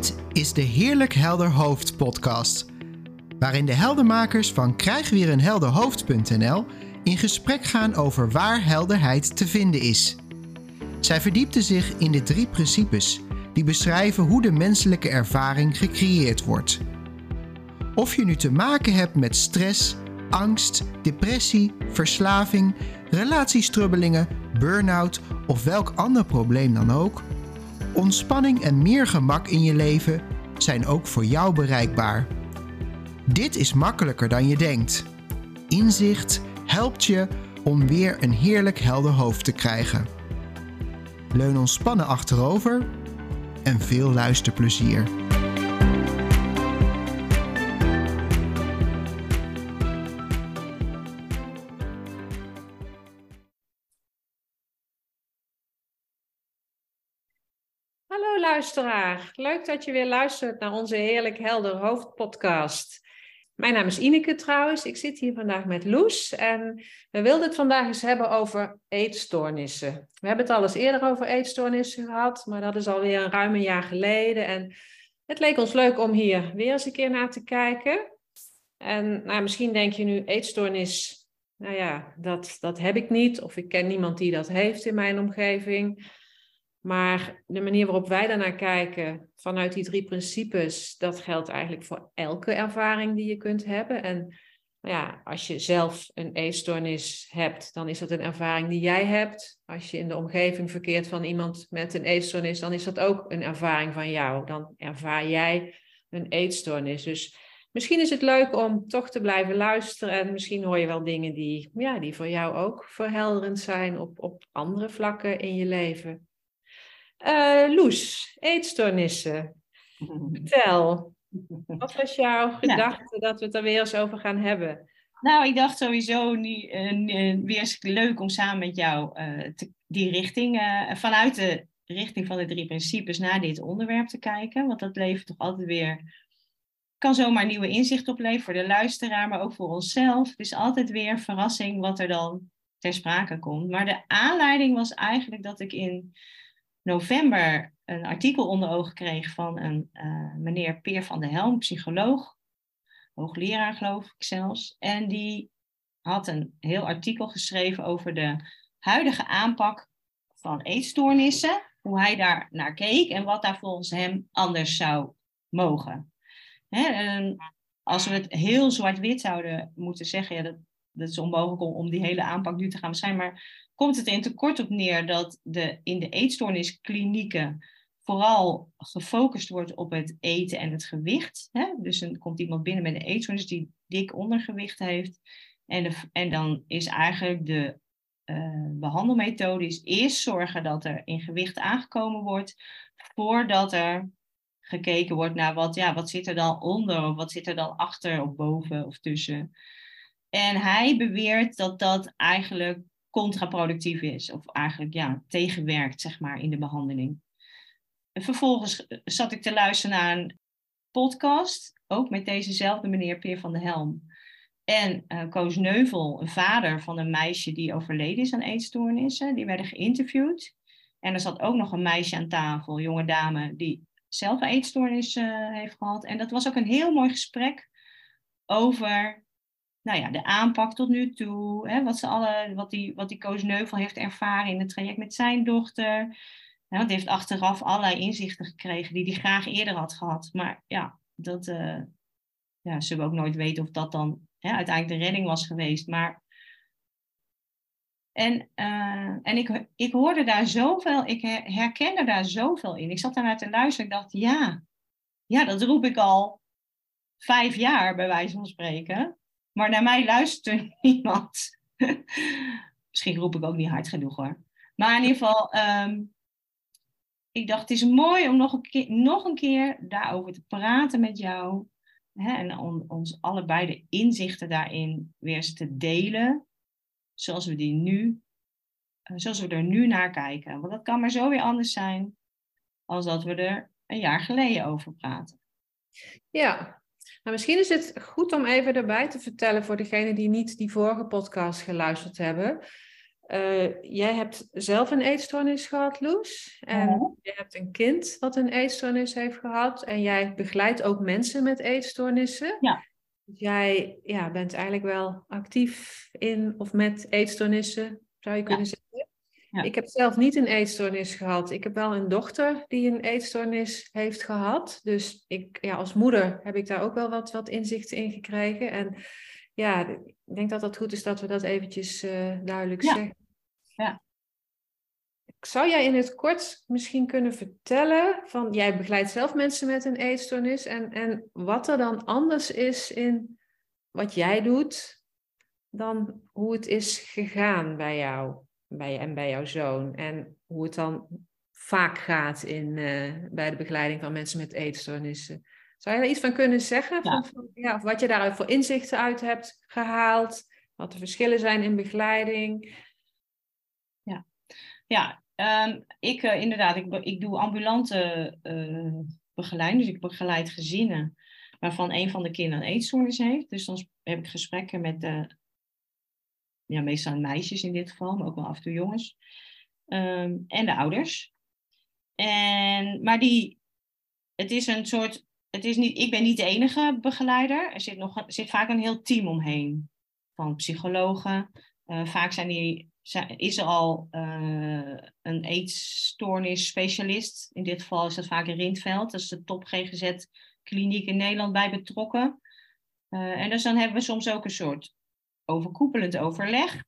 Dit is de Heerlijk Helder Hoofd podcast, waarin de heldermakers van krijgweerenhelderhoofd.nl in gesprek gaan over waar helderheid te vinden is. Zij verdiepte zich in de drie principes die beschrijven hoe de menselijke ervaring gecreëerd wordt. Of je nu te maken hebt met stress, angst, depressie, verslaving, relatiestrubbelingen, burn-out of welk ander probleem dan ook, ontspanning en meer gemak in je leven zijn ook voor jou bereikbaar. Dit is makkelijker dan je denkt. Inzicht helpt je om weer een heerlijk helder hoofd te krijgen. Leun ontspannen achterover en veel luisterplezier. Hallo luisteraar, leuk dat je weer luistert naar onze Heerlijk Helder Hoofd podcast. Mijn naam is Ineke trouwens, ik zit hier vandaag met Loes en we wilden het vandaag eens hebben over eetstoornissen. We hebben het al eens eerder over eetstoornissen gehad, maar dat is alweer een ruim een jaar geleden en het leek ons leuk om hier weer eens een keer naar te kijken. En nou, misschien denk je nu eetstoornis, nou ja, dat, dat heb ik niet of ik ken niemand die dat heeft in mijn omgeving. Maar de manier waarop wij daarnaar kijken vanuit die drie principes, dat geldt eigenlijk voor elke ervaring die je kunt hebben. En nou ja, als je zelf een eetstoornis hebt, dan is dat een ervaring die jij hebt. Als je in de omgeving verkeert van iemand met een eetstoornis, dan is dat ook een ervaring van jou. Dan ervaar jij een eetstoornis. Dus misschien is het leuk om toch te blijven luisteren en misschien hoor je wel dingen die, ja, die voor jou ook verhelderend zijn op, op andere vlakken in je leven. Uh, Loes, eetstoornissen. Vertel, wat was jouw gedachte dat we het er weer eens over gaan hebben? Nou, ik dacht sowieso niet, uh, weer eens leuk om samen met jou uh, te, die richting, vanuit de richting van de drie principes naar dit onderwerp te kijken. Want dat levert toch altijd weer, kan zomaar nieuwe inzicht opleveren voor de luisteraar, maar ook voor onszelf. Het is altijd weer verrassing wat er dan ter sprake komt. Maar de aanleiding was eigenlijk dat ik in november een artikel onder ogen kreeg van een uh, meneer Peer van der Helm, psycholoog, hoogleraar geloof ik zelfs. En die had een heel artikel geschreven over de huidige aanpak van eetstoornissen, hoe hij daar naar keek en wat daar volgens hem anders zou mogen. Hè, als we het heel zwart-wit zouden moeten zeggen, ja, dat, dat is onmogelijk om, om die hele aanpak nu te gaan beschrijven, maar komt het in tekort op neer dat de, in de eetstoornisklinieken vooral gefocust wordt op het eten en het gewicht. Hè? Dus dan komt iemand binnen met een eetstoornis die dik ondergewicht heeft. En, en dan is eigenlijk de uh, behandelmethode is eerst zorgen dat er in gewicht aangekomen wordt, voordat er gekeken wordt naar wat, ja, wat zit er dan onder of wat zit er dan achter of boven of tussen. En hij beweert dat dat eigenlijk contraproductief is. Of eigenlijk ja, tegenwerkt, zeg maar, in de behandeling. En vervolgens zat ik te luisteren naar een podcast, ook met dezezelfde meneer Peer van der Helm. En uh, Koos Neuvel, een vader van een meisje die overleden is aan eetstoornissen, die werden geïnterviewd. En er zat ook nog een meisje aan tafel, jonge dame, die zelf een eetstoornis uh, heeft gehad. En dat was ook een heel mooi gesprek over nou ja, de aanpak tot nu toe, hè, wat, ze alle, wat, die, wat die Koos Neuvel heeft ervaren in het traject met zijn dochter. want hij heeft achteraf allerlei inzichten gekregen die hij graag eerder had gehad. Maar ja, dat uh, ja, zullen we ook nooit weten of dat dan hè, uiteindelijk de redding was geweest. Maar en, uh, en ik, ik hoorde daar zoveel, ik herkende daar zoveel in. Ik zat daarnaar te luisteren. Ik dacht, ja, ja, dat roep ik al vijf jaar, bij wijze van spreken. Maar naar mij luistert niemand. Misschien roep ik ook niet hard genoeg hoor. Maar in ieder geval, um, ik dacht, het is mooi om nog een keer, nog een keer daarover te praten met jou. Hè, en om ons allebei de inzichten daarin weer eens te delen. Zoals we die nu, eh, zoals we er nu naar kijken. Want dat kan maar zo weer anders zijn als dat we er een jaar geleden over praten. Ja, nou, misschien is het goed om even erbij te vertellen voor degenen die niet die vorige podcast geluisterd hebben. Uh, jij hebt zelf een eetstoornis gehad, Loes. En je hebt een kind wat een eetstoornis heeft gehad. En jij begeleidt ook mensen met eetstoornissen. Ja. Dus jij ja, bent eigenlijk wel actief in of met eetstoornissen, zou je kunnen zeggen. Ja. Ik heb zelf niet een eetstoornis gehad. Ik heb wel een dochter die een eetstoornis heeft gehad. Dus ik, ja, als moeder heb ik daar ook wel wat, wat inzichten in gekregen. En ja, ik denk dat het goed is dat we dat eventjes uh, duidelijk ja. zeggen. Ja. Zou jij in het kort misschien kunnen vertellen van, jij begeleidt zelf mensen met een eetstoornis en, en wat er dan anders is in wat jij doet dan hoe het is gegaan bij jou bij, en bij jouw zoon en hoe het dan vaak gaat in, uh, bij de begeleiding van mensen met eetstoornissen. Zou je daar iets van kunnen zeggen? Ja. Van, ja, of wat je daaruit voor inzichten uit hebt gehaald? Wat de verschillen zijn in begeleiding? Ja, ja um, ik uh, inderdaad, ik, ik doe ambulante uh, begeleiding. Dus ik begeleid gezinnen waarvan een van de kinderen een eetstoornis heeft. Dus dan heb ik gesprekken met de, ja, meestal meisjes in dit geval, maar ook wel af en toe jongens. Um, en de ouders. En, maar die, het is een soort het is niet, ik ben niet de enige begeleider. Er zit, nog, zit vaak een heel team omheen. Van psychologen. Uh, vaak zijn die, is er al uh, een eetstoornis specialist. In dit geval is dat vaak in Rindveld. Dat is de top GGZ kliniek in Nederland bij betrokken. Uh, en dus dan hebben we soms ook een soort overkoepelend overleg.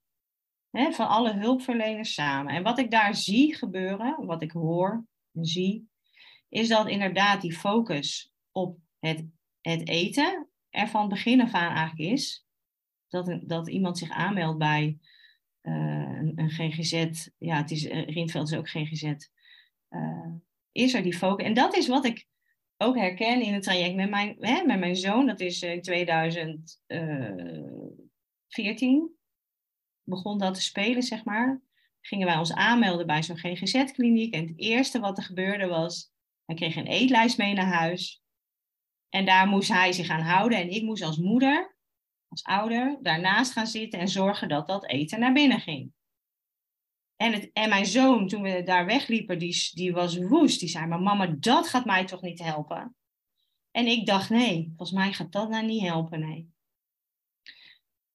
Hè, van alle hulpverleners samen. En wat ik daar zie gebeuren, wat ik hoor en zie, is dat inderdaad die focus op het, het eten er van begin af aan eigenlijk is. Dat, dat iemand zich aanmeldt bij uh, een, GGZ. Ja, het is, uh, Rindveld is ook GGZ. Uh, is er die focus. En dat is wat ik ook herken in het traject met mijn, hè, met mijn zoon. Dat is in 2014. Begon dat te spelen, zeg maar. Gingen wij ons aanmelden bij zo'n GGZ-kliniek. En het eerste wat er gebeurde was... Hij kreeg een eetlijst mee naar huis. En daar moest hij zich aan houden. En ik moest als moeder, als ouder, daarnaast gaan zitten en zorgen dat dat eten naar binnen ging. En, het, en mijn zoon, toen we daar wegliepen, die, die was woest. Die zei, maar mama, dat gaat mij toch niet helpen? En ik dacht, nee, volgens mij gaat dat nou niet helpen, nee.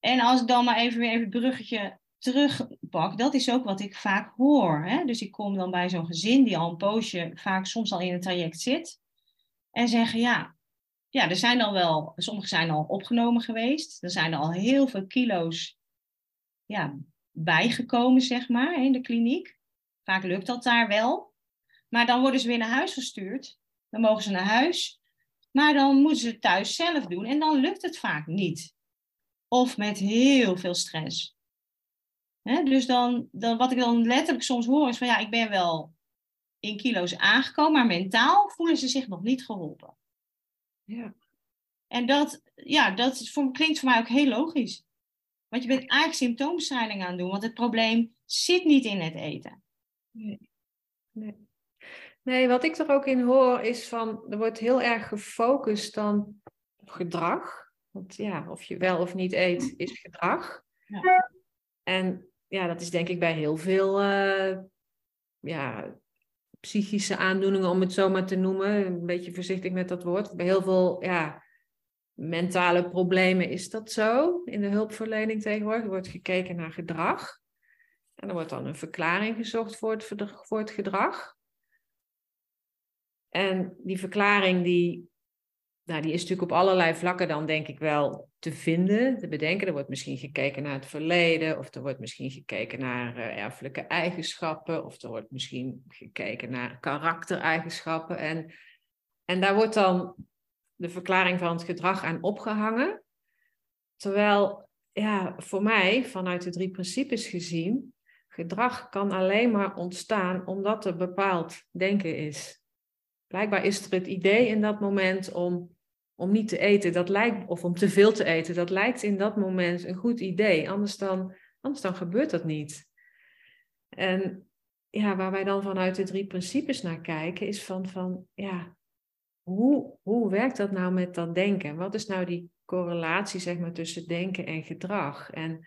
En als ik dan maar even weer even het bruggetje terugpak, dat is ook wat ik vaak hoor. Hè? Dus ik kom dan bij zo'n gezin die al een poosje, vaak soms al in het traject zit. En zeggen, ja, ja, er zijn al wel, sommige zijn al opgenomen geweest. Er zijn al heel veel kilo's ja, bijgekomen, zeg maar, in de kliniek. Vaak lukt dat daar wel. Maar dan worden ze weer naar huis gestuurd. Dan mogen ze naar huis. Maar dan moeten ze het thuis zelf doen. En dan lukt het vaak niet. Of met heel veel stress. dus dan, dan, wat ik dan letterlijk soms hoor is van ja, ik ben wel in kilo's aangekomen, maar mentaal voelen ze zich nog niet geholpen. Ja. En dat, ja, dat voor, klinkt voor mij ook heel logisch. Want je bent eigenlijk symptoombestrijding aan het doen, want het probleem zit niet in het eten. Nee. nee. Nee, wat ik er ook in hoor is van, er wordt heel erg gefocust dan op gedrag. Want ja, of je wel of niet eet, is gedrag. Ja. En ja, dat is denk ik bij heel veel uh, ja, psychische aandoeningen, om het zo maar te noemen. Een beetje voorzichtig met dat woord. Bij heel veel ja, mentale problemen is dat zo in de hulpverlening tegenwoordig. Er wordt gekeken naar gedrag. En er wordt dan een verklaring gezocht voor het, voor het gedrag. En die verklaring die nou, die is natuurlijk op allerlei vlakken dan denk ik wel te vinden, te bedenken. Er wordt misschien gekeken naar het verleden, of er wordt misschien gekeken naar erfelijke eigenschappen, of er wordt misschien gekeken naar karaktereigenschappen. En, en daar wordt dan de verklaring van het gedrag aan opgehangen. Terwijl, ja, voor mij, vanuit de drie principes gezien, gedrag kan alleen maar ontstaan omdat er bepaald denken is. Blijkbaar is er het idee in dat moment om om niet te eten, dat lijkt, of om te veel te eten, dat lijkt in dat moment een goed idee. Anders dan, anders dan gebeurt dat niet. En ja, waar wij dan vanuit de drie principes naar kijken, is van, van ja, hoe, hoe werkt dat nou met dat denken? Wat is nou die correlatie zeg maar, tussen denken en gedrag? En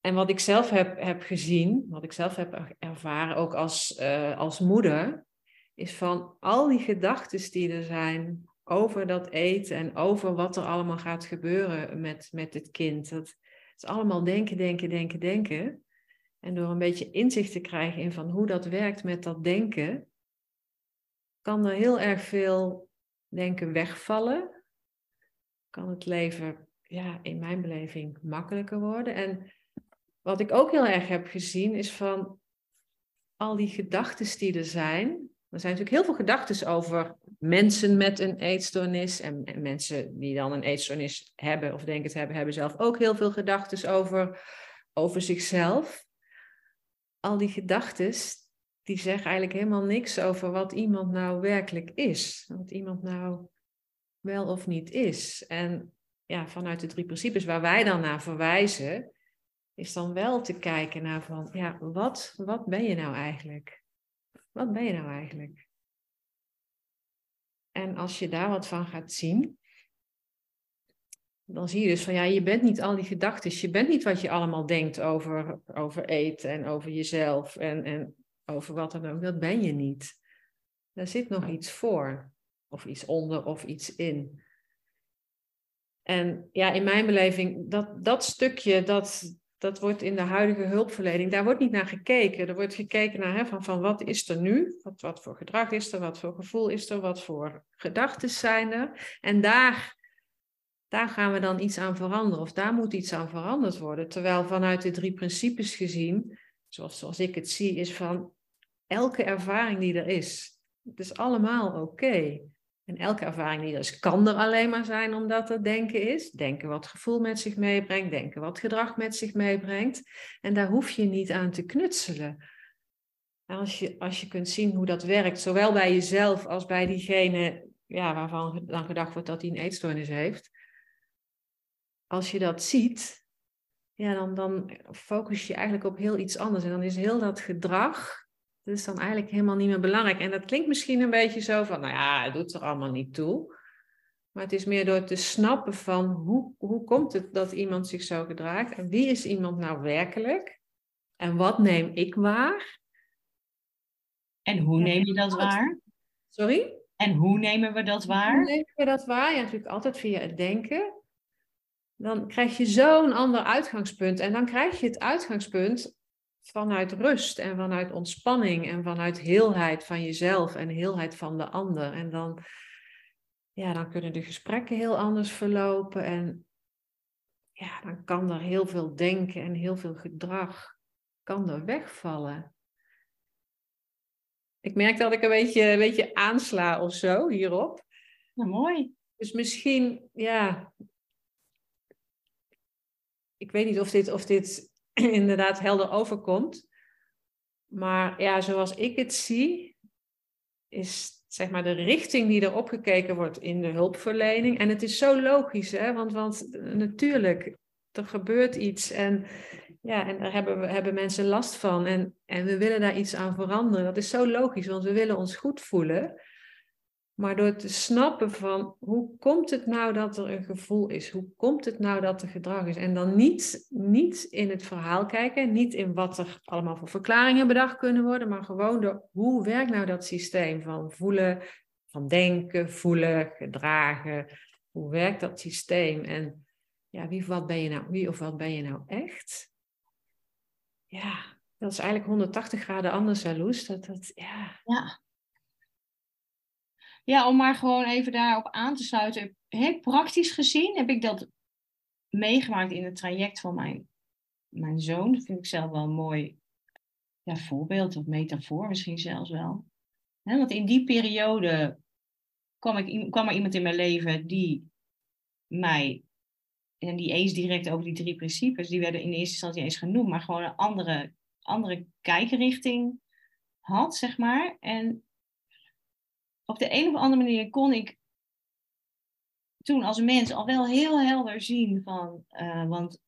en wat ik zelf heb, heb gezien, wat ik zelf heb ervaren, ook als, uh, als moeder, is van al die gedachten die er zijn over dat eten en over wat er allemaal gaat gebeuren met, met het kind. Dat is allemaal denken, denken, denken, denken. En door een beetje inzicht te krijgen in van hoe dat werkt met dat denken, kan er heel erg veel denken wegvallen. Kan het leven, ja, in mijn beleving makkelijker worden. En wat ik ook heel erg heb gezien is van al die gedachten die er zijn. Er zijn natuurlijk heel veel gedachten over mensen met een eetstoornis. En, en, mensen die dan een eetstoornis hebben of denken te hebben, hebben zelf ook heel veel gedachten over, over zichzelf. Al die gedachten, die zeggen eigenlijk helemaal niks over wat iemand nou werkelijk is. Wat iemand nou wel of niet is. En ja, vanuit de drie principes waar wij dan naar verwijzen, is dan wel te kijken naar van, ja, wat, wat ben je nou eigenlijk? Wat ben je nou eigenlijk? En als je daar wat van gaat zien, dan zie je dus van, ja, je bent niet al die gedachten, je bent niet wat je allemaal denkt over, over eten en over jezelf en, en over wat dan ook. Dat ben je niet. Daar zit nog iets voor, of iets onder, of iets in. En ja, in mijn beleving, dat, dat stukje, dat, dat wordt in de huidige hulpverlening, daar wordt niet naar gekeken. Er wordt gekeken naar hè, van, van wat is er nu? Wat, wat voor gedrag is er? Wat voor gevoel is er? Wat voor gedachten zijn er? En daar, daar gaan we dan iets aan veranderen. Of daar moet iets aan veranderd worden. Terwijl vanuit de drie principes gezien, zoals, zoals ik het zie, is van elke ervaring die er is. Het is allemaal oké. En elke ervaring die er is, kan er alleen maar zijn omdat er denken is. Denken wat gevoel met zich meebrengt, denken wat gedrag met zich meebrengt. En daar hoef je niet aan te knutselen. Als je, als je kunt zien hoe dat werkt, zowel bij jezelf als bij diegene ja, waarvan dan gedacht wordt dat hij een eetstoornis heeft. Als je dat ziet, ja, dan, dan focus je eigenlijk op heel iets anders. En dan is heel dat gedrag, dat is dan eigenlijk helemaal niet meer belangrijk. En dat klinkt misschien een beetje zo van, nou ja, het doet er allemaal niet toe. Maar het is meer door te snappen van hoe, hoe komt het dat iemand zich zo gedraagt? En wie is iemand nou werkelijk? En wat neem ik waar? En hoe neem je dat waar? Sorry? En hoe nemen we dat waar? Hoe nemen we dat waar? Ja, natuurlijk altijd via het denken. Dan krijg je zo'n ander uitgangspunt. En dan krijg je het uitgangspunt vanuit rust en vanuit ontspanning en vanuit heelheid van jezelf en heelheid van de ander. En dan, ja, dan kunnen de gesprekken heel anders verlopen en ja, dan kan er heel veel denken en heel veel gedrag kan er wegvallen. Ik merk dat ik een beetje, een beetje aansla of zo hierop. Nou, mooi. Dus misschien, ja. Ik weet niet of dit, of dit inderdaad helder overkomt. Maar ja, zoals ik het zie, is zeg maar de richting die erop gekeken wordt in de hulpverlening. En het is zo logisch, hè? Want, want natuurlijk, er gebeurt iets en, ja, en daar hebben, hebben mensen last van. En, en we willen daar iets aan veranderen. Dat is zo logisch, want we willen ons goed voelen. Maar door te snappen van hoe komt het nou dat er een gevoel is? Hoe komt het nou dat er gedrag is? En dan niet, niet in het verhaal kijken, niet in wat er allemaal voor verklaringen bedacht kunnen worden, maar gewoon door hoe werkt nou dat systeem van voelen, van denken, voelen, gedragen. Hoe werkt dat systeem? En ja, wie of wat ben je nou, wie of wat ben je nou echt? Ja, dat is eigenlijk 180 graden anders, Loes. Dat, dat, ja. ja, ja, om maar gewoon even daarop aan te sluiten. He, praktisch gezien heb ik dat meegemaakt in het traject van mijn, mijn zoon. Dat vind ik zelf wel een mooi ja, voorbeeld of metafoor misschien zelfs wel. want in die periode kwam, ik, kwam er iemand in mijn leven die mij, en die eens direct over die drie principes, die werden in eerste instantie eens genoemd, maar gewoon een andere, andere kijkrichting had, zeg maar. En op de een of andere manier kon ik toen als mens al wel heel helder zien van, uh, want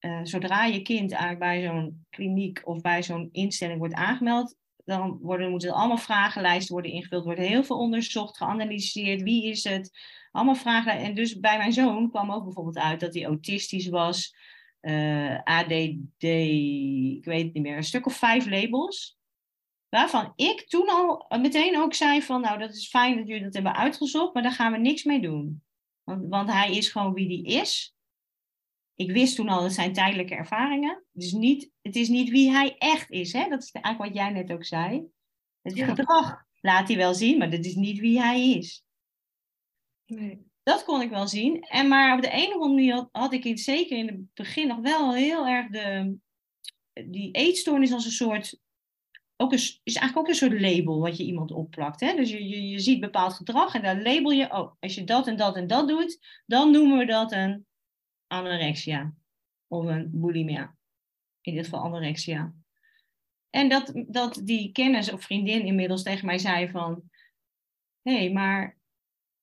uh, zodra je kind eigenlijk bij zo'n kliniek of bij zo'n instelling wordt aangemeld, dan worden, moeten er allemaal vragenlijsten worden ingevuld, wordt heel veel onderzocht, geanalyseerd, wie is het, allemaal vragen. En dus bij mijn zoon kwam ook bijvoorbeeld uit dat hij autistisch was, eh, ADD, ik weet het niet meer, een stuk of vijf labels. Waarvan ik toen al meteen ook zei van, nou dat is fijn dat jullie dat hebben uitgezocht, maar daar gaan we niks mee doen. Want, want hij is gewoon wie die is. Ik wist toen al, dat zijn tijdelijke ervaringen. Dus niet, het is niet wie hij echt is. Hè? Dat is eigenlijk wat jij net ook zei. Het Ja. gedrag laat hij wel zien, maar dat is niet wie hij is. Nee. Dat kon ik wel zien. En maar op de ene of andere manier had, had ik het zeker in het begin nog wel heel erg de... Die eetstoornis als een soort... Ook een, is eigenlijk ook een soort label wat je iemand opplakt. Hè? Dus je, je, je ziet bepaald gedrag en dan label je... Oh, als je dat en dat en dat doet, dan noemen we dat een anorexia. Of een bulimia. In dit geval anorexia. En dat, dat die kennis of vriendin inmiddels tegen mij zei van... Hé, hey, maar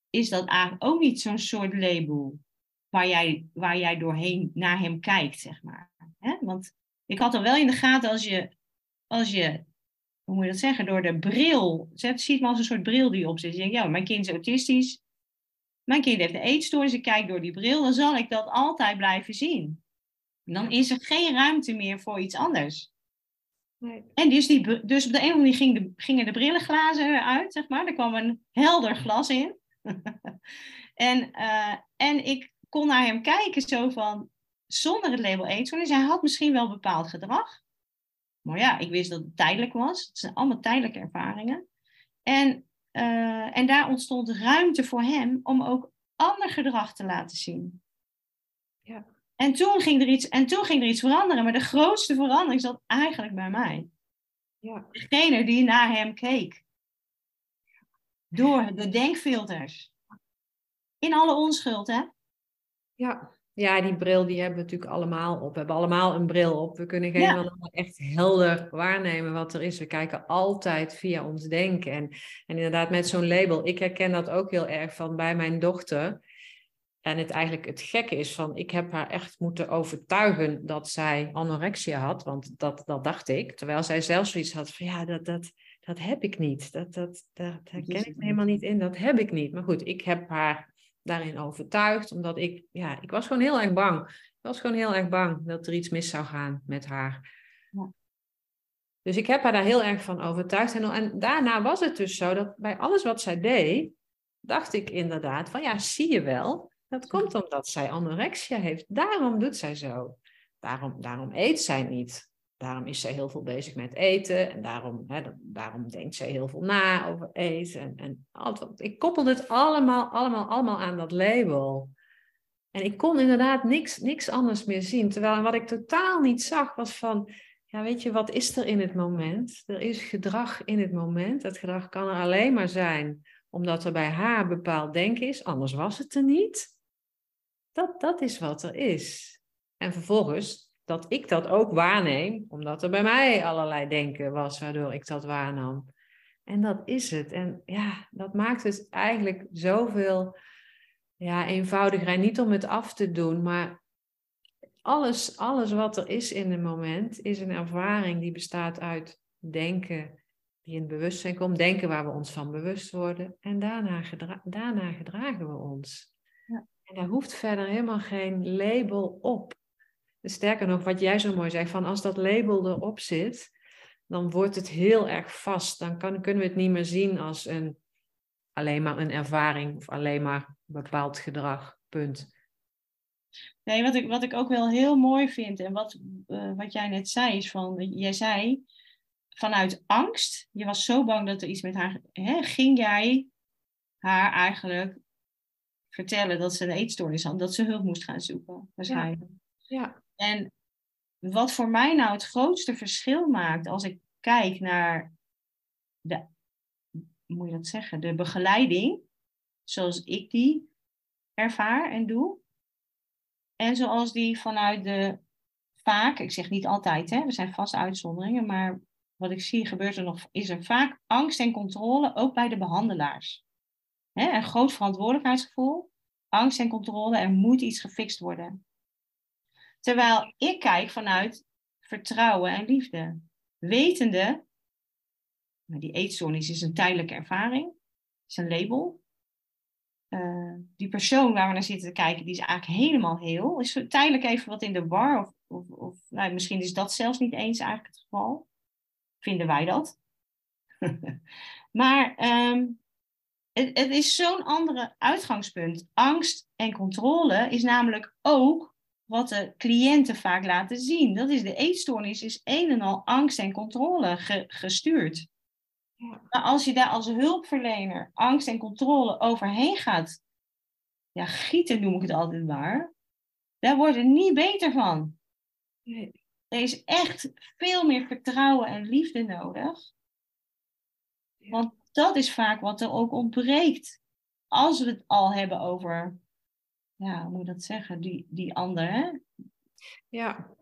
is dat eigenlijk ook niet zo'n soort label waar jij, waar jij doorheen naar hem kijkt, zeg maar. Hè? Want ik had er wel in de gaten als je, als je, hoe moet je dat zeggen, door de bril, zet, ziet me als een soort bril die je opzet. Je denkt, ja, mijn kind is autistisch, mijn kind heeft een eetstoornis, ik kijk door die bril, dan zal ik dat altijd blijven zien. En dan is er geen ruimte meer voor iets anders. Nee. En dus, die, dus op de ene manier ging de, gingen de brillenglazen eruit, zeg maar. Er kwam een helder glas in. en, uh, en ik kon naar hem kijken zo van, zonder het label eetstoornis. Hij had misschien wel bepaald gedrag. Maar ja, ik wist dat het tijdelijk was. Het zijn allemaal tijdelijke ervaringen. En, uh, en daar ontstond ruimte voor hem om ook ander gedrag te laten zien. Ja. En toen, ging er iets, en toen ging er iets veranderen. Maar de grootste verandering zat eigenlijk bij mij. Ja. Degene die naar hem keek. Door de denkfilters. In alle onschuld, hè? Ja. Ja, die bril die hebben we natuurlijk allemaal op. We hebben allemaal een bril op. We kunnen geen ja. echt helder waarnemen wat er is. We kijken altijd via ons denken. En, en inderdaad, met zo'n label. Ik herken dat ook heel erg van bij mijn dochter. En het eigenlijk het gekke is van, ik heb haar echt moeten overtuigen dat zij anorexia had, want dat, dat dacht ik. Terwijl zij zelf zoiets had van, ja, dat, dat, dat heb ik niet. Dat, dat, dat herken ik me helemaal niet in, dat heb ik niet. Maar goed, ik heb haar daarin overtuigd, omdat ik, ja, ik was gewoon heel erg bang. Ik was gewoon heel erg bang dat er iets mis zou gaan met haar. Ja. Dus ik heb haar daar heel erg van overtuigd. En, en daarna was het dus zo dat bij alles wat zij deed, dacht ik inderdaad van, ja, zie je wel, dat komt omdat zij anorexia heeft. Daarom doet zij zo. Daarom, daarom eet zij niet. Daarom is zij heel veel bezig met eten. En daarom, hè, daarom denkt zij heel veel na over eten. En, en altijd, ik koppelde het allemaal, allemaal, allemaal aan dat label. En ik kon inderdaad niks, niks anders meer zien. Terwijl wat ik totaal niet zag was van... Ja, weet je, wat is er in het moment? Er is gedrag in het moment. Dat gedrag kan er alleen maar zijn omdat er bij haar bepaald denken is. Anders was het er niet. Dat, dat is wat er is. En vervolgens dat ik dat ook waarneem, omdat er bij mij allerlei denken was, waardoor ik dat waarnam. En dat is het. En ja, dat maakt het eigenlijk zoveel ja, eenvoudiger. En niet om het af te doen, maar alles, alles wat er is in een moment, is een ervaring die bestaat uit denken, die in het bewustzijn komt, denken waar we ons van bewust worden. En daarna, gedra daarna gedragen we ons. En daar hoeft verder helemaal geen label op. Dus sterker nog, wat jij zo mooi zegt, van als dat label erop zit, dan wordt het heel erg vast. Dan kan, kunnen we het niet meer zien als een, alleen maar een ervaring of alleen maar een bepaald gedrag. Punt. Nee, wat ik, wat ik ook wel heel mooi vind en wat, uh, wat jij net zei, is van, jij zei vanuit angst, je was zo bang dat er iets met haar, hè, ging jij haar eigenlijk vertellen dat ze een eetstoornis had, dat ze hulp moest gaan zoeken, waarschijnlijk. Ja. ja. En wat voor mij nou het grootste verschil maakt als ik kijk naar de, moet je dat zeggen, de begeleiding, zoals ik die ervaar en doe, en zoals die vanuit de vaak, ik zeg niet altijd, hè, er zijn vast uitzonderingen, maar wat ik zie gebeurt er nog, is er vaak angst en controle, ook bij de behandelaars. Hè, een groot verantwoordelijkheidsgevoel, angst en controle, er moet iets gefixt worden. Terwijl ik kijk vanuit vertrouwen en liefde. Wetende, die eetstoornis is een tijdelijke ervaring, is een label. eh, die persoon waar we naar zitten te kijken, die is eigenlijk helemaal heel. Is tijdelijk even wat in de war. Of, of, of nou, misschien is dat zelfs niet eens eigenlijk het geval. Vinden wij dat? maar ehm, het, het is zo'n andere uitgangspunt. Angst en controle is namelijk ook wat de cliënten vaak laten zien. Dat is de eetstoornis, is een en al angst en controle gestuurd. Ja. Maar als je daar als hulpverlener angst en controle overheen gaat, ja, gieten noem ik het altijd maar, daar wordt het niet beter van. Nee. Er is echt veel meer vertrouwen en liefde nodig. Want dat is vaak wat er ook ontbreekt. Als we het al hebben over, ja, hoe moet je dat zeggen, die, die ander. Hè? Ja,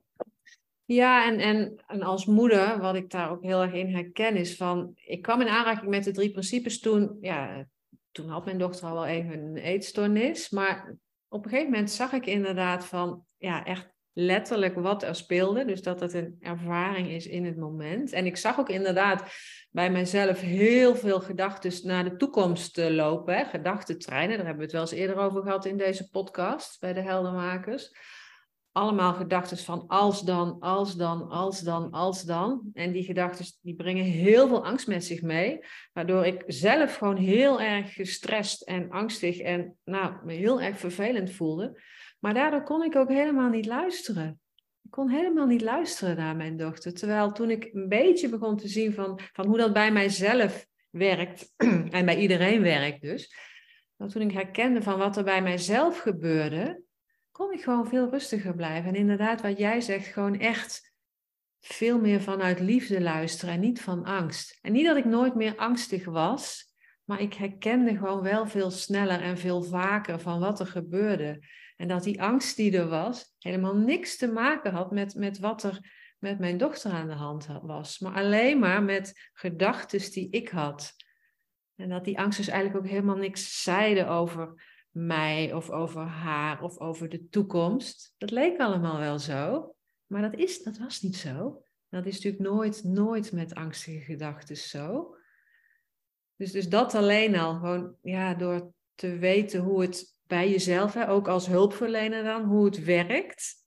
ja, en, en, en als moeder, wat ik daar ook heel erg in herken, is van, ik kwam in aanraking met de drie principes toen, ja, toen had mijn dochter al wel even een eetstoornis, maar op een gegeven moment zag ik inderdaad van, ja, echt letterlijk wat er speelde, dus dat het een ervaring is in het moment. En ik zag ook inderdaad bij mijzelf heel veel gedachten naar de toekomst lopen, gedachtentreinen, daar hebben we het wel eens eerder over gehad in deze podcast bij de heldermakers allemaal gedachten van als dan, als dan, als dan, als dan. En die gedachten die brengen heel veel angst met zich mee. Waardoor ik zelf gewoon heel erg gestrest en angstig en nou, me heel erg vervelend voelde. Maar daardoor kon ik ook helemaal niet luisteren. Ik kon helemaal niet luisteren naar mijn dochter. Terwijl toen ik een beetje begon te zien van, van hoe dat bij mijzelf werkt, en bij iedereen werkt dus. toen ik herkende van wat er bij mijzelf gebeurde, kon ik gewoon veel rustiger blijven. En inderdaad, wat jij zegt, gewoon echt veel meer vanuit liefde luisteren en niet van angst. En niet dat ik nooit meer angstig was, maar ik herkende gewoon wel veel sneller en veel vaker van wat er gebeurde. En dat die angst die er was, helemaal niks te maken had met, met wat er met mijn dochter aan de hand was. Maar alleen maar met gedachten die ik had. En dat die angst dus eigenlijk ook helemaal niks zeiden over mij of over haar of over de toekomst. Dat leek allemaal wel zo, maar dat, is, dat was niet zo. Dat is natuurlijk nooit, nooit met angstige gedachten zo. Dus, dus dat alleen al, gewoon ja, door te weten hoe het bij jezelf, hè, ook als hulpverlener dan, hoe het werkt.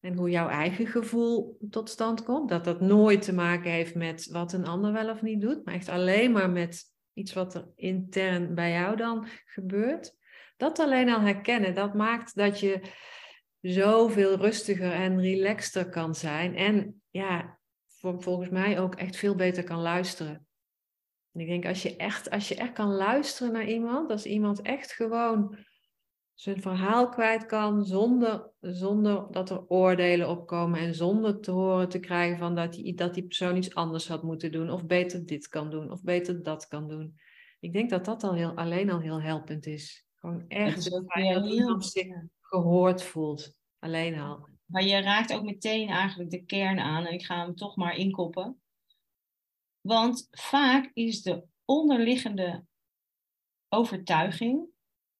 En hoe jouw eigen gevoel tot stand komt. Dat dat nooit te maken heeft met wat een ander wel of niet doet, maar echt alleen maar met iets wat er intern bij jou dan gebeurt. Dat alleen al herkennen, dat maakt dat je zoveel rustiger en relaxter kan zijn. En ja, volgens mij ook echt veel beter kan luisteren. En ik denk, als je echt, als je echt kan luisteren naar iemand, als iemand echt gewoon zijn verhaal kwijt kan, zonder, zonder dat er oordelen opkomen en zonder te horen te krijgen van dat die, dat die persoon iets anders had moeten doen, of beter dit kan doen, of beter dat kan doen. Ik denk dat dat al heel, alleen al heel helpend is. Gewoon echt dat iemand zich gehoord voelt. Alleen al. Maar je raakt ook meteen eigenlijk de kern aan. En ik ga hem toch maar inkoppen. Want vaak is de onderliggende overtuiging,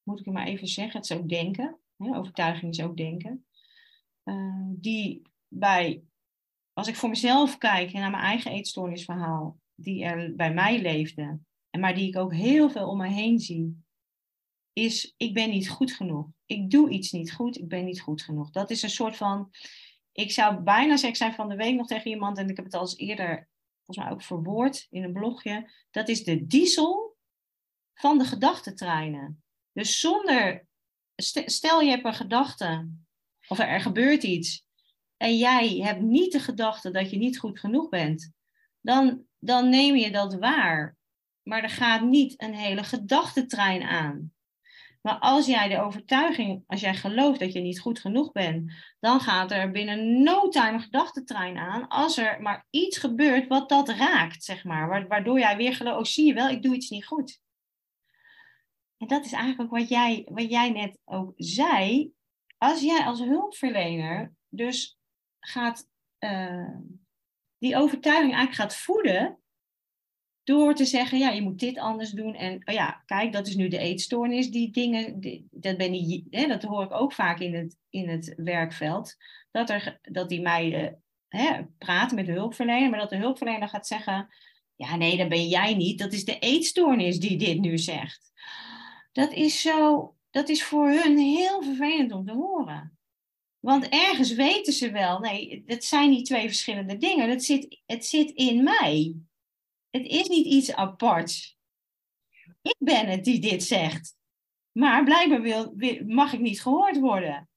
moet ik maar even zeggen, het is ook denken. Hè? Overtuiging is ook denken. Uh, die bij, als ik voor mezelf kijk naar mijn eigen eetstoornisverhaal, die er bij mij leefde, en maar die ik ook heel veel om me heen zie, is ik ben niet goed genoeg. Ik doe iets niet goed, ik ben niet goed genoeg. Dat is een soort van, ik zou bijna zeggen, zei van de week nog tegen iemand, en ik heb het al eens eerder, volgens mij ook verwoord in een blogje, dat is de diesel van de gedachtentreinen. Dus zonder, stel je hebt een gedachte, of er, gebeurt iets, en jij hebt niet de gedachte dat je niet goed genoeg bent, dan, dan neem je dat waar. Maar er gaat niet een hele gedachtentrein aan. Maar als jij de overtuiging, als jij gelooft dat je niet goed genoeg bent, dan gaat er binnen no time een gedachtentrein aan. Als er maar iets gebeurt wat dat raakt, zeg maar. Waardoor jij weer gelooft, oh zie je wel, ik doe iets niet goed. En dat is eigenlijk ook wat jij, wat jij net ook zei. Als jij als hulpverlener dus gaat, uh, die overtuiging eigenlijk gaat voeden, door te zeggen, ja, je moet dit anders doen. En oh ja, kijk, dat is nu de eetstoornis. Die dingen, dat, ben je, hè, dat hoor ik ook vaak in het, in het werkveld. Dat, er, dat die meiden hè, praten met de hulpverlener, maar dat de hulpverlener gaat zeggen, ja, nee, dat ben jij niet. Dat is de eetstoornis die dit nu zegt. Dat is zo, dat is voor hun heel vervelend om te horen. Want ergens weten ze wel, nee, het zijn niet twee verschillende dingen. Het zit, het zit in mij. Het is niet iets aparts. Ik ben het die dit zegt. Maar blijkbaar wil, mag ik niet gehoord worden.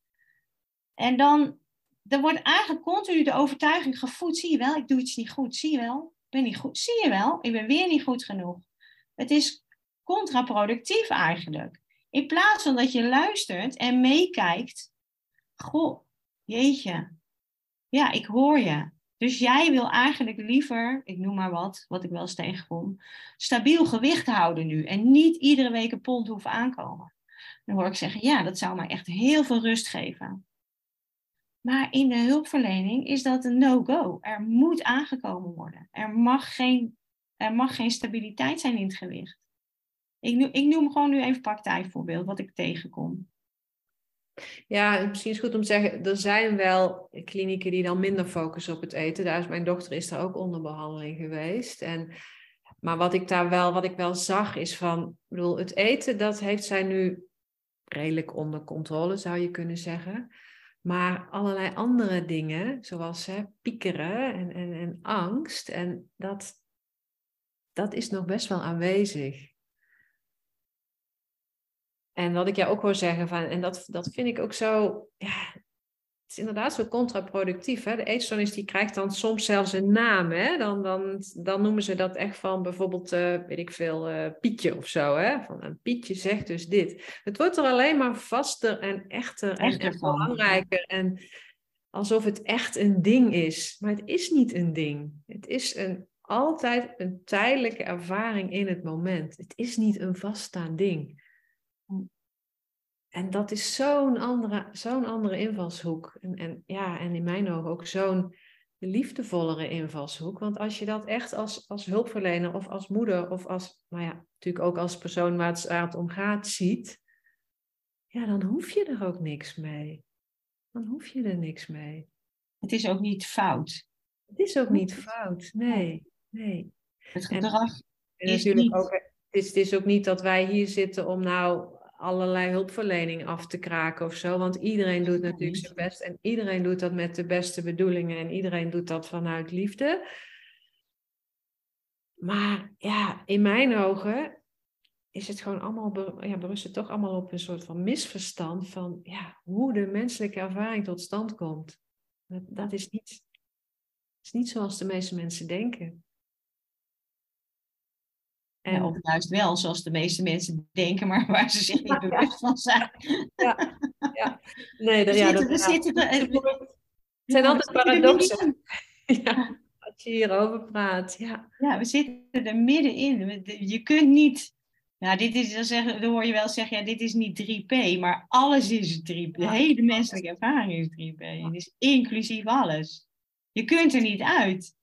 En dan, dan wordt eigenlijk continu de overtuiging gevoed. Zie je wel, ik doe iets niet goed. Zie je wel, ik ben niet goed. Zie je wel, ik ben weer niet goed genoeg. Het is contraproductief eigenlijk. In plaats van dat je luistert en meekijkt. Goh, jeetje. Ja, ik hoor je. Dus jij wil eigenlijk liever, ik noem maar wat, wat ik wel eens tegenkom, stabiel gewicht houden nu en niet iedere week een pond hoeven aankomen. Dan hoor ik zeggen, ja, dat zou mij echt heel veel rust geven. Maar in de hulpverlening is dat een no-go. Er moet aangekomen worden. Er mag geen, er mag geen stabiliteit zijn in het gewicht. Ik noem, ik noem gewoon nu even praktijkvoorbeeld, wat ik tegenkom. Ja, misschien is goed om te zeggen, er zijn wel klinieken die dan minder focussen op het eten. Daar is mijn dochter is daar ook onder behandeling geweest. En, maar wat ik daar wel, wat ik wel zag, is van, ik bedoel, het eten, dat heeft zij nu redelijk onder controle, zou je kunnen zeggen. Maar allerlei andere dingen, zoals hè, piekeren en, en, en angst, en dat, dat is nog best wel aanwezig. En wat ik jou ook wil zeggen, van, en dat, dat vind ik ook zo, ja, het is inderdaad zo contraproductief. Hè? De eetstoornis die krijgt dan soms zelfs een naam. Hè? Dan, dan, dan noemen ze dat echt van bijvoorbeeld, uh, weet ik veel, uh, Pietje of zo. Hè? Van een Pietje zegt dus dit. Het wordt er alleen maar vaster en echter en, en belangrijker. En alsof het echt een ding is. Maar het is niet een ding. Het is een, altijd een tijdelijke ervaring in het moment. Het is niet een vaststaand ding. En dat is zo'n andere, zo'n andere invalshoek. En, en, ja, en in mijn ogen ook zo'n liefdevollere invalshoek. Want als je dat echt als, als hulpverlener of als moeder of als, nou ja, natuurlijk ook als persoon waar het, om gaat, ziet, ja, dan hoef je er ook niks mee. Dan hoef je er niks mee. Het is ook niet fout. Het is ook niet fout, nee. nee. Het gedrag en, is natuurlijk niet... ook, het is, het is ook niet dat wij hier zitten om nou allerlei hulpverlening af te kraken of zo. Want iedereen doet natuurlijk zijn best en iedereen doet dat met de beste bedoelingen en iedereen doet dat vanuit liefde. Maar ja, in mijn ogen is het gewoon allemaal, ja, berust het toch allemaal op een soort van misverstand van ja, hoe de menselijke ervaring tot stand komt. Dat, dat is, niet, is niet zoals de meeste mensen denken. Of juist wel, zoals de meeste mensen denken, maar waar ze zich niet bewust van zijn. Ja, ja. Nee, de, ja, we zitten er. Het zijn altijd paradoxen. Ja, als je hierover praat. Ja. ja, we zitten er middenin. Je kunt niet. Nou, dit is, dan, zeggen, dan hoor je wel zeggen, ja, dit is niet 3P, maar alles is 3P. De hele menselijke ervaring is 3P. Het is inclusief alles. Je kunt er niet uit.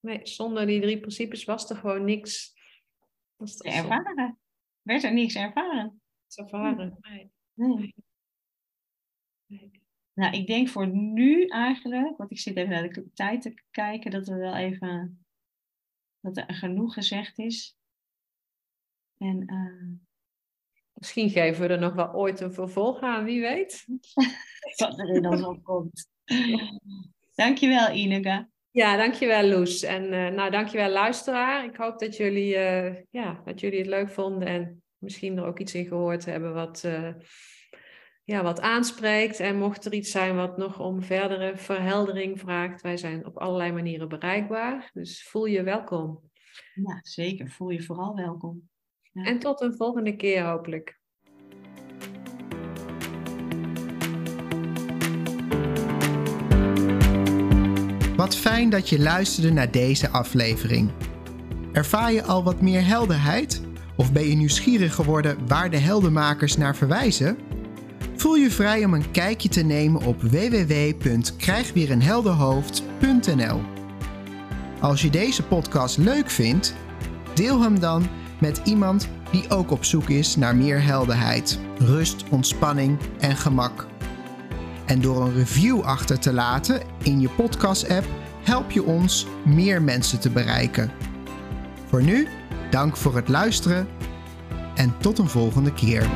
Nee, zonder die drie principes was er gewoon niks te ervaren. Werd er niks ervaren. ervaren, nee. nee. nee. Nou, ik denk voor nu eigenlijk, want ik zit even naar de tijd te kijken, dat er wel even dat er genoeg gezegd is. En uh... misschien geven we er nog wel ooit een vervolg aan, wie weet. Wat er in ons opkomt. Dankjewel, Ineke. Ja, dankjewel Loes. En uh, nou, dankjewel luisteraar. Ik hoop dat jullie, uh, ja, dat jullie het leuk vonden en misschien er ook iets in gehoord hebben wat, uh, ja, wat aanspreekt. En mocht er iets zijn wat nog om verdere verheldering vraagt, wij zijn op allerlei manieren bereikbaar. Dus voel je welkom. Ja, zeker. Voel je vooral welkom. Ja. En tot een volgende keer hopelijk. Wat fijn dat je luisterde naar deze aflevering. Ervaar je al wat meer helderheid? Of ben je nieuwsgierig geworden waar de heldenmakers naar verwijzen? Voel je vrij om een kijkje te nemen op www.krijgweerenhelderhoofd.nl. Als je deze podcast leuk vindt, deel hem dan met iemand die ook op zoek is naar meer helderheid, rust, ontspanning en gemak. En door een review achter te laten in je podcast-app help je ons meer mensen te bereiken. Voor nu, dank voor het luisteren En tot een volgende keer.